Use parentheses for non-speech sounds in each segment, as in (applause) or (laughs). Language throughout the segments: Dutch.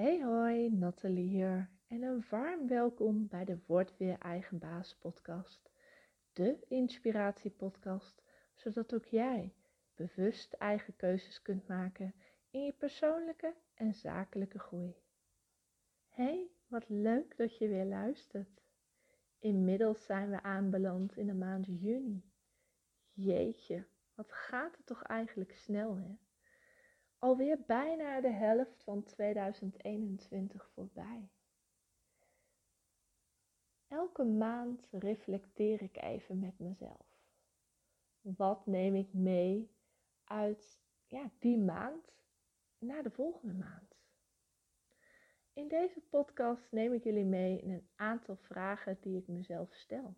Hey hoi, Nathalie hier en een warm welkom bij de Word Weer Eigen Baas podcast. De inspiratiepodcast, zodat ook jij bewust eigen keuzes kunt maken in je persoonlijke en zakelijke groei. Hey, wat leuk dat je weer luistert. Inmiddels zijn we aanbeland in de maand juni. Jeetje, wat gaat het toch eigenlijk snel hè? Alweer bijna de helft van 2021 voorbij. Elke maand reflecteer ik even met mezelf. Wat neem ik mee uit ja, die maand naar de volgende maand? In deze podcast neem ik jullie mee in een aantal vragen die ik mezelf stel.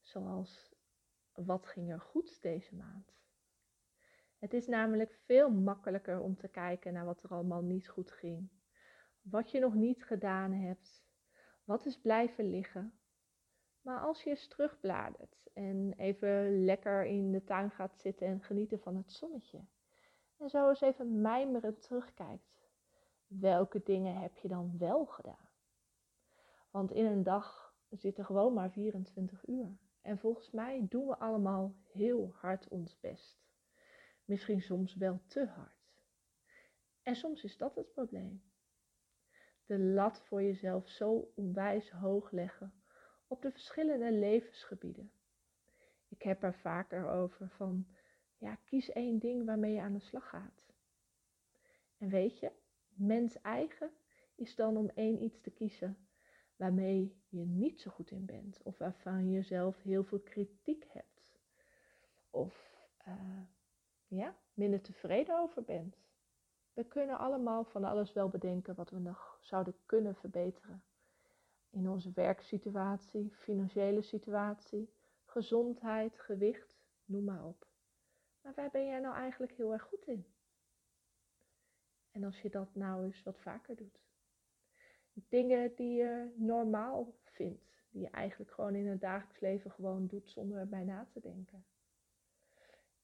Zoals, wat ging er goed deze maand? Het is namelijk veel makkelijker om te kijken naar wat er allemaal niet goed ging. Wat je nog niet gedaan hebt. Wat is blijven liggen. Maar als je eens terugbladert en even lekker in de tuin gaat zitten en genieten van het zonnetje. En zo eens even mijmerend terugkijkt. Welke dingen heb je dan wel gedaan? Want in een dag zitten gewoon maar 24 uur. En volgens mij doen we allemaal heel hard ons best. Misschien soms wel te hard. En soms is dat het probleem. De lat voor jezelf zo onwijs hoog leggen op de verschillende levensgebieden. Ik heb er vaker over van, ja, kies één ding waarmee je aan de slag gaat. En weet je, mens eigen is dan om één iets te kiezen waarmee je niet zo goed in bent of waarvan je zelf heel veel kritiek hebt. Of uh, ja, minder tevreden over bent. We kunnen allemaal van alles wel bedenken wat we nog zouden kunnen verbeteren. In onze werksituatie, financiële situatie, gezondheid, gewicht, noem maar op. Maar waar ben jij nou eigenlijk heel erg goed in? En als je dat nou eens wat vaker doet. Dingen die je normaal vindt, die je eigenlijk gewoon in het dagelijks leven gewoon doet zonder erbij na te denken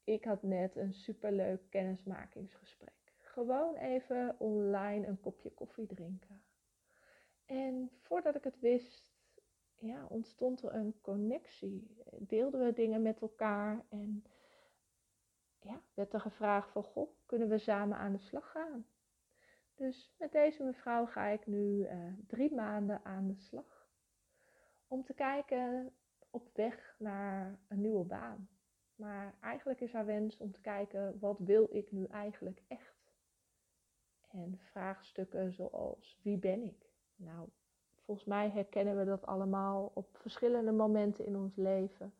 ik had net een superleuk kennismakingsgesprek. Gewoon even online een kopje koffie drinken. En voordat ik het wist, ja, ontstond er een connectie. Deelden we dingen met elkaar en ja, werd er gevraagd van, goh, kunnen we samen aan de slag gaan? Dus met deze mevrouw ga ik nu uh, drie maanden aan de slag. Om te kijken op weg naar een nieuwe baan. Maar eigenlijk is haar wens om te kijken, wat wil ik nu eigenlijk echt? En vraagstukken zoals, wie ben ik? Nou, volgens mij herkennen we dat allemaal op verschillende momenten in ons leven.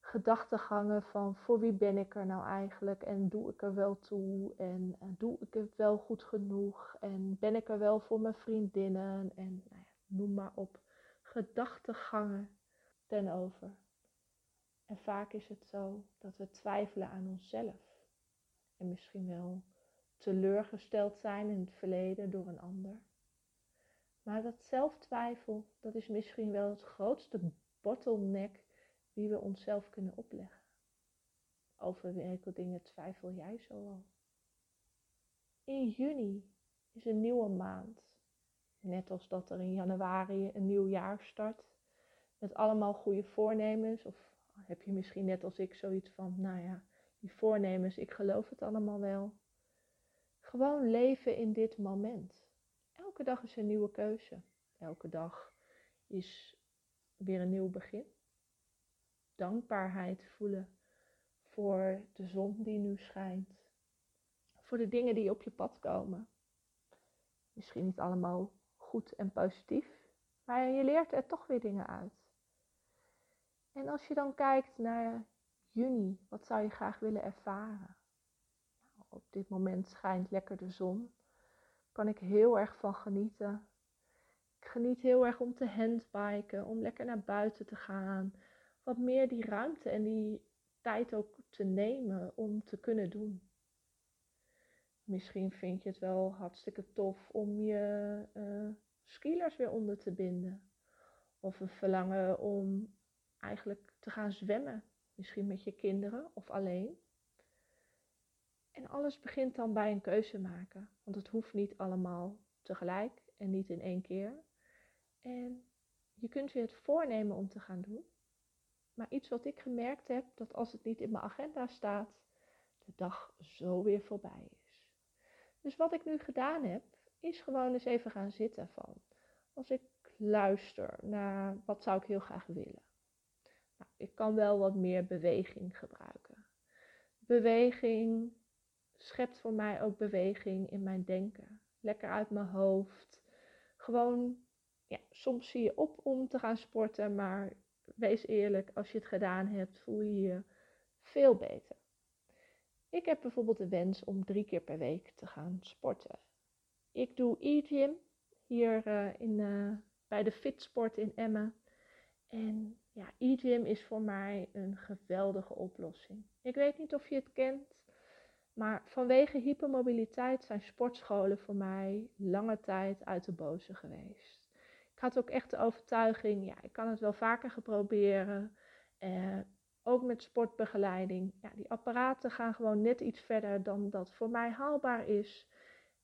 Gedachtegangen van, voor wie ben ik er nou eigenlijk? En doe ik er wel toe? En uh, doe ik het wel goed genoeg? En ben ik er wel voor mijn vriendinnen? En nou ja, noem maar op. Gedachtegangen ten over. En vaak is het zo dat we twijfelen aan onszelf. En misschien wel teleurgesteld zijn in het verleden door een ander. Maar dat zelftwijfel, dat is misschien wel het grootste bottleneck die we onszelf kunnen opleggen. Over welke dingen twijfel jij zo al? In juni is een nieuwe maand. Net als dat er in januari een nieuw jaar start. Met allemaal goede voornemens of heb je misschien net als ik zoiets van, nou ja, die voornemens, ik geloof het allemaal wel. Gewoon leven in dit moment. Elke dag is een nieuwe keuze. Elke dag is weer een nieuw begin. Dankbaarheid voelen voor de zon die nu schijnt. Voor de dingen die op je pad komen. Misschien niet allemaal goed en positief, maar je leert er toch weer dingen uit. En als je dan kijkt naar juni, wat zou je graag willen ervaren? Nou, op dit moment schijnt lekker de zon. Kan ik heel erg van genieten. Ik geniet heel erg om te handbiken, om lekker naar buiten te gaan. Wat meer die ruimte en die tijd ook te nemen om te kunnen doen. Misschien vind je het wel hartstikke tof om je uh, weer onder te binden. Of een verlangen om eigenlijk te gaan zwemmen. Misschien met je kinderen of alleen. En alles begint dan bij een keuze maken. Want het hoeft niet allemaal tegelijk en niet in één keer. En je kunt je het voornemen om te gaan doen. Maar iets wat ik gemerkt heb, dat als het niet in mijn agenda staat, de dag zo weer voorbij is. Dus wat ik nu gedaan heb, is gewoon eens even gaan zitten van. Als ik luister naar wat zou ik heel graag willen. Ik kan wel wat meer beweging gebruiken. Beweging schept voor mij ook beweging in mijn denken. Lekker uit mijn hoofd. Gewoon, ja, soms zie je op om te gaan sporten, maar wees eerlijk, als je het gedaan hebt, voel je je veel beter. Ik heb bijvoorbeeld de wens om drie keer per week te gaan sporten. Ik doe e-gym hier uh, in, uh, bij de Fitsport in Emmen. En ja, e-gym is voor mij een geweldige oplossing. Ik weet niet of je het kent, maar vanwege hypermobiliteit zijn sportscholen voor mij lange tijd uit de boze geweest. Ik had ook echt de overtuiging, ja, ik kan het wel vaker geprobeerd. Eh, ook met sportbegeleiding. Ja, die apparaten gaan gewoon net iets verder dan dat voor mij haalbaar is.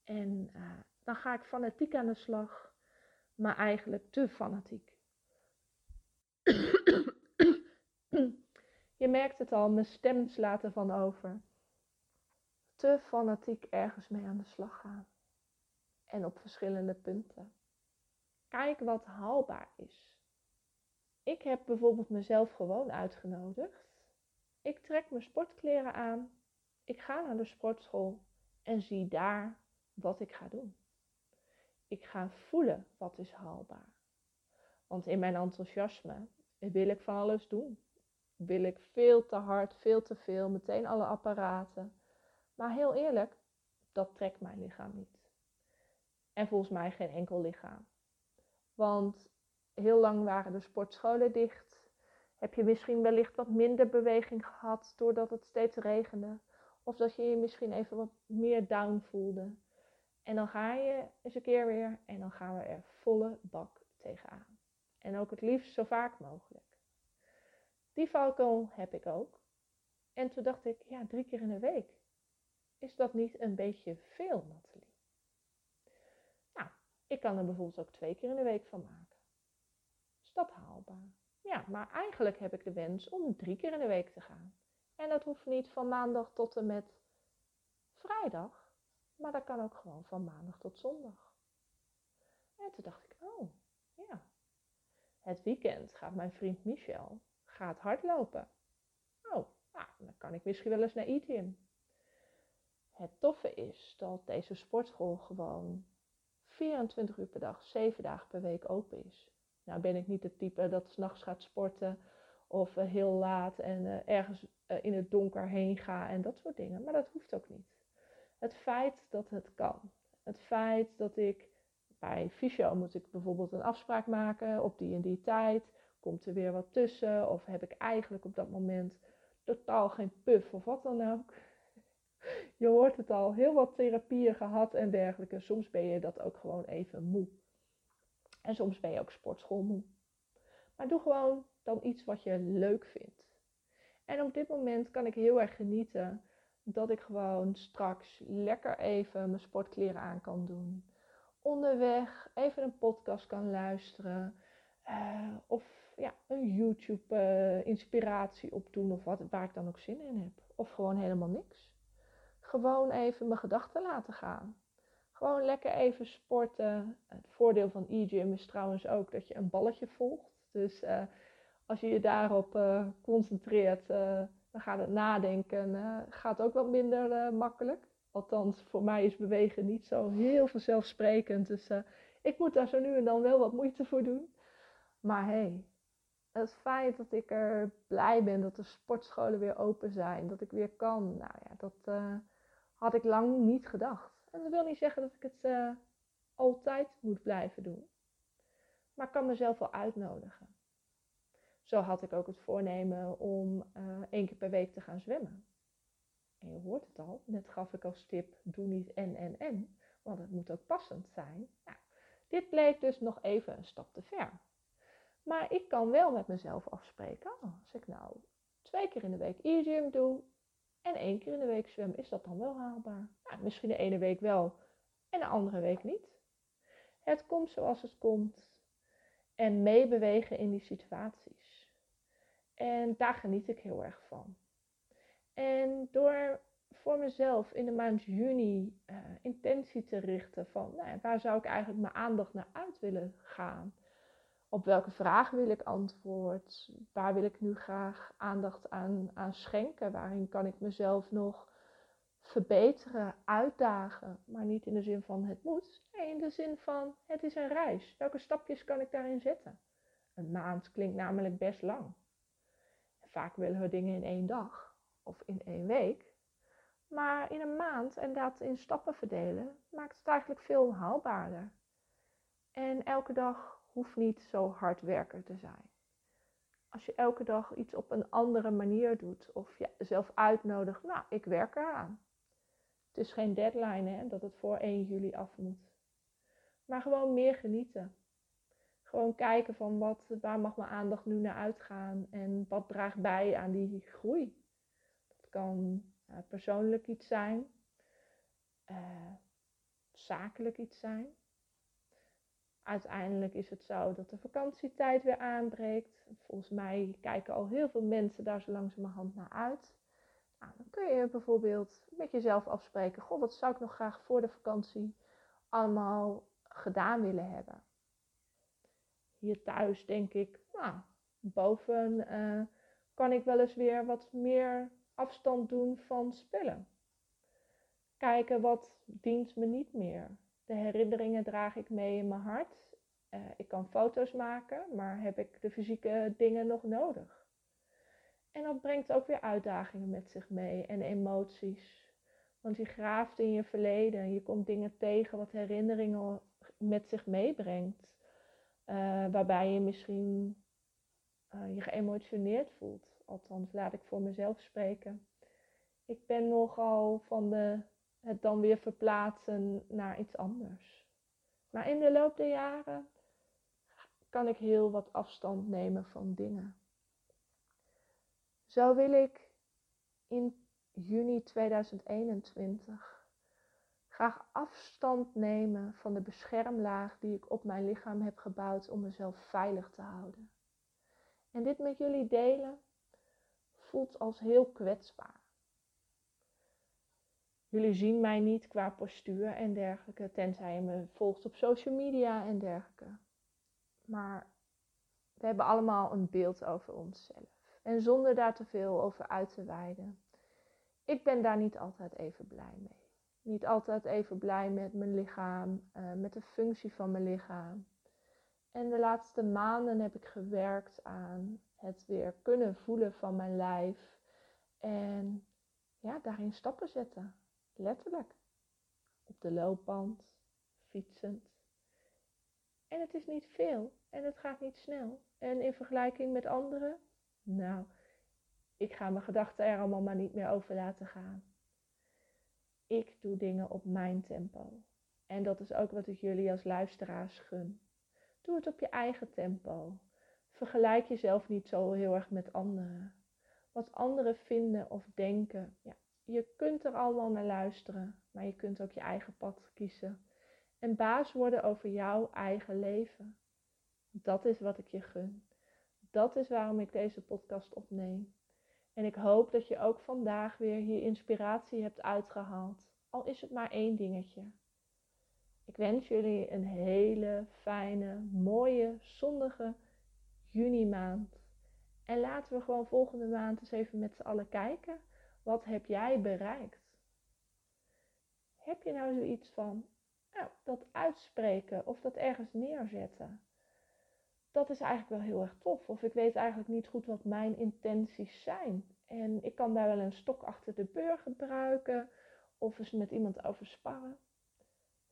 En uh, dan ga ik fanatiek aan de slag, maar eigenlijk te fanatiek. Je merkt het al, mijn stem slaat ervan over. Te fanatiek ergens mee aan de slag gaan. En op verschillende punten. Kijk wat haalbaar is. Ik heb bijvoorbeeld mezelf gewoon uitgenodigd. Ik trek mijn sportkleren aan. Ik ga naar de sportschool en zie daar wat ik ga doen. Ik ga voelen wat is haalbaar. Want in mijn enthousiasme wil ik van alles doen. Wil ik veel te hard, veel te veel, meteen alle apparaten. Maar heel eerlijk, dat trekt mijn lichaam niet. En volgens mij geen enkel lichaam. Want heel lang waren de sportscholen dicht. Heb je misschien wellicht wat minder beweging gehad doordat het steeds regende. Of dat je je misschien even wat meer down voelde. En dan ga je eens een keer weer en dan gaan we er volle bak tegenaan. En ook het liefst zo vaak mogelijk. Die valkuil heb ik ook. En toen dacht ik, ja, drie keer in de week. Is dat niet een beetje veel, Nathalie? Nou, ik kan er bijvoorbeeld ook twee keer in de week van maken. Is dat haalbaar? Ja, maar eigenlijk heb ik de wens om drie keer in de week te gaan. En dat hoeft niet van maandag tot en met vrijdag, maar dat kan ook gewoon van maandag tot zondag. En toen dacht ik, oh, ja. Het weekend gaat mijn vriend Michel gaat hardlopen. Oh, nou, dan kan ik misschien wel eens naar Etium. Het toffe is dat deze sportschool gewoon 24 uur per dag, 7 dagen per week open is. Nou ben ik niet het type dat s'nachts gaat sporten of eh, heel laat en eh, ergens eh, in het donker heen ga en dat soort dingen. Maar dat hoeft ook niet. Het feit dat het kan. Het feit dat ik bij fysio moet ik bijvoorbeeld een afspraak maken op die en die tijd. Komt er weer wat tussen? Of heb ik eigenlijk op dat moment totaal geen puff of wat dan ook? (laughs) Je hoort het al, heel wat therapieën gehad en dergelijke. Soms ben je dat ook gewoon even moe. En soms ben je ook sportschoolmoe. Maar doe gewoon dan iets wat je leuk vindt. En op dit moment kan ik heel erg genieten dat ik gewoon straks lekker even mijn sportkleren aan kan doen. Onderweg even een podcast kan luisteren. Uh, of ja, een YouTube uh, inspiratie opdoen of wat, waar ik dan ook zin in heb. Of gewoon helemaal niks. Gewoon even mijn gedachten laten gaan. Gewoon lekker even sporten. Het voordeel van e-gym is trouwens ook dat je een balletje volgt. Dus uh, als je je daarop concentreert, dan gaat het nadenken gaat ook wat minder makkelijk. Althans, voor mij is bewegen niet zo heel vanzelfsprekend. Dus ik moet daar zo nu en dan wel wat moeite voor doen. Maar hey, het feit dat ik er blij ben dat de sportscholen weer open zijn, dat ik weer kan, nou ja, dat uh, had ik lang niet gedacht. En dat wil niet zeggen dat ik het uh, altijd moet blijven doen. Maar ik kan mezelf wel uitnodigen. Zo had ik ook het voornemen om één keer per week te gaan zwemmen. En je hoort het al, net gaf ik als tip, doe niet en en en, want het moet ook passend zijn. Nou, dit bleek dus nog even een stap te ver. Maar ik kan wel met mezelf afspreken. Als ik nou twee keer in de week e-gym doe En één keer in de week zwemmen, is dat dan wel haalbaar? Nou, misschien de ene week wel en de andere week niet. Het komt zoals het komt. En meebewegen in die situaties. En daar geniet ik heel erg van. En door voor mezelf in de maand juni uh, intentie te richten van nou, waar zou ik eigenlijk mijn aandacht naar uit willen gaan? Op welke vraag wil ik antwoord? Waar wil ik nu graag aandacht aan, aan schenken? Waarin kan ik mezelf nog verbeteren, uitdagen? Maar niet in de zin van het moet. Nee, in de zin van het is een reis. Welke stapjes kan ik daarin zetten? Een maand klinkt namelijk best lang. Vaak willen we dingen in één dag of in één week. Maar in een maand en dat in stappen verdelen maakt het eigenlijk veel haalbaarder. En elke dag hoeft niet zo hard werken te zijn. Als je elke dag iets op een andere manier doet of jezelf uitnodigt, nou, ik werk eraan. Het is geen deadline hè, dat het voor 1 juli af moet. Maar gewoon meer genieten. Gewoon kijken van wat, waar mag mijn aandacht nu naar uitgaan en wat draagt bij aan die groei. Kan uh, persoonlijk iets zijn, uh, zakelijk iets zijn. Uiteindelijk is het zo dat de vakantietijd weer aanbreekt. Volgens mij kijken al heel veel mensen daar zo langzamerhand naar uit. Nou, dan kun je bijvoorbeeld met jezelf afspreken: Goh, wat zou ik nog graag voor de vakantie allemaal gedaan willen hebben? Hier thuis denk ik, nou, boven uh, kan ik wel eens weer wat meer afstand doen van spullen. Kijken wat dient me niet meer. De herinneringen draag ik mee in mijn hart. Uh, ik kan foto's maken, maar heb ik de fysieke dingen nog nodig? En dat brengt ook weer uitdagingen met zich mee en emoties. Want je graaft in je verleden en je komt dingen tegen wat herinneringen met zich meebrengt. Uh, waarbij je misschien uh, je geëmotioneerd voelt. Althans, laat ik voor mezelf spreken. Ik ben nogal van de, het dan weer verplaatsen naar iets anders. Maar in de loop der jaren kan ik heel wat afstand nemen van dingen. Zo wil ik in juni 2021 graag afstand nemen van de beschermlaag die ik op mijn lichaam heb gebouwd om mezelf veilig te houden. En dit met jullie delen voelt als heel kwetsbaar. Jullie zien mij niet qua postuur en dergelijke, tenzij je me volgt op social media en dergelijke. Maar we hebben allemaal een beeld over onszelf. En zonder daar te veel over uit te wijden. Ik ben daar niet altijd even blij mee. Niet altijd even blij met mijn lichaam, uh, met de functie van mijn lichaam. En de laatste maanden heb ik gewerkt aan het weer kunnen voelen van mijn lijf. En ja, daarin stappen zetten. Letterlijk. Op de loopband, fietsend. En het is niet veel en het gaat niet snel. En in vergelijking met anderen, nou, ik ga mijn gedachten er allemaal maar niet meer over laten gaan. Ik doe dingen op mijn tempo. En dat is ook wat ik jullie als luisteraars gun. Doe het op je eigen tempo. Vergelijk jezelf niet zo heel erg met anderen. Wat anderen vinden of denken, ja, je kunt er allemaal naar luisteren, maar je kunt ook je eigen pad kiezen. En baas worden over jouw eigen leven. Dat is wat ik je gun. Dat is waarom ik deze podcast opneem. En ik hoop dat je ook vandaag weer hier inspiratie hebt uitgehaald. Al is het maar één dingetje. Ik wens jullie een hele fijne, mooie, zonnige juni maand. En laten we gewoon volgende maand eens even met z'n allen kijken. Wat heb jij bereikt? Heb je nou zoiets van, nou, dat uitspreken of dat ergens neerzetten? Dat is eigenlijk wel heel erg tof. Of ik weet eigenlijk niet goed wat mijn intenties zijn. En ik kan daar wel een stok achter de beur gebruiken. Of eens met iemand over sparren.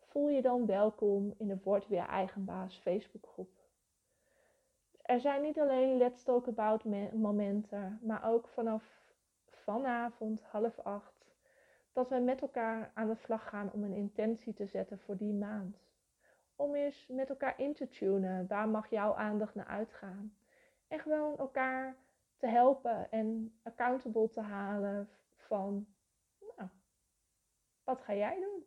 Voel je dan welkom in de Word Weer Eigenbaas Facebookgroep. Er zijn niet alleen Let's Talk About momenten, maar ook vanaf vanavond half acht dat we met elkaar aan de slag gaan om een intentie te zetten voor die maand. Om eens met elkaar in te tunen, waar mag jouw aandacht naar uitgaan? En gewoon elkaar te helpen en accountable te halen van, nou, wat ga jij doen?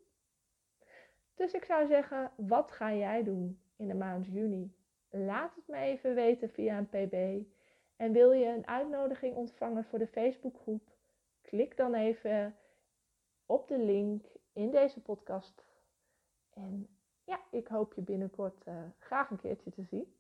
Dus ik zou zeggen, wat ga jij doen in de maand juni? Laat het me even weten via een pb. En wil je een uitnodiging ontvangen voor de Facebookgroep? Klik dan even op de link in deze podcast. En ja, ik hoop je binnenkort uh, graag een keertje te zien.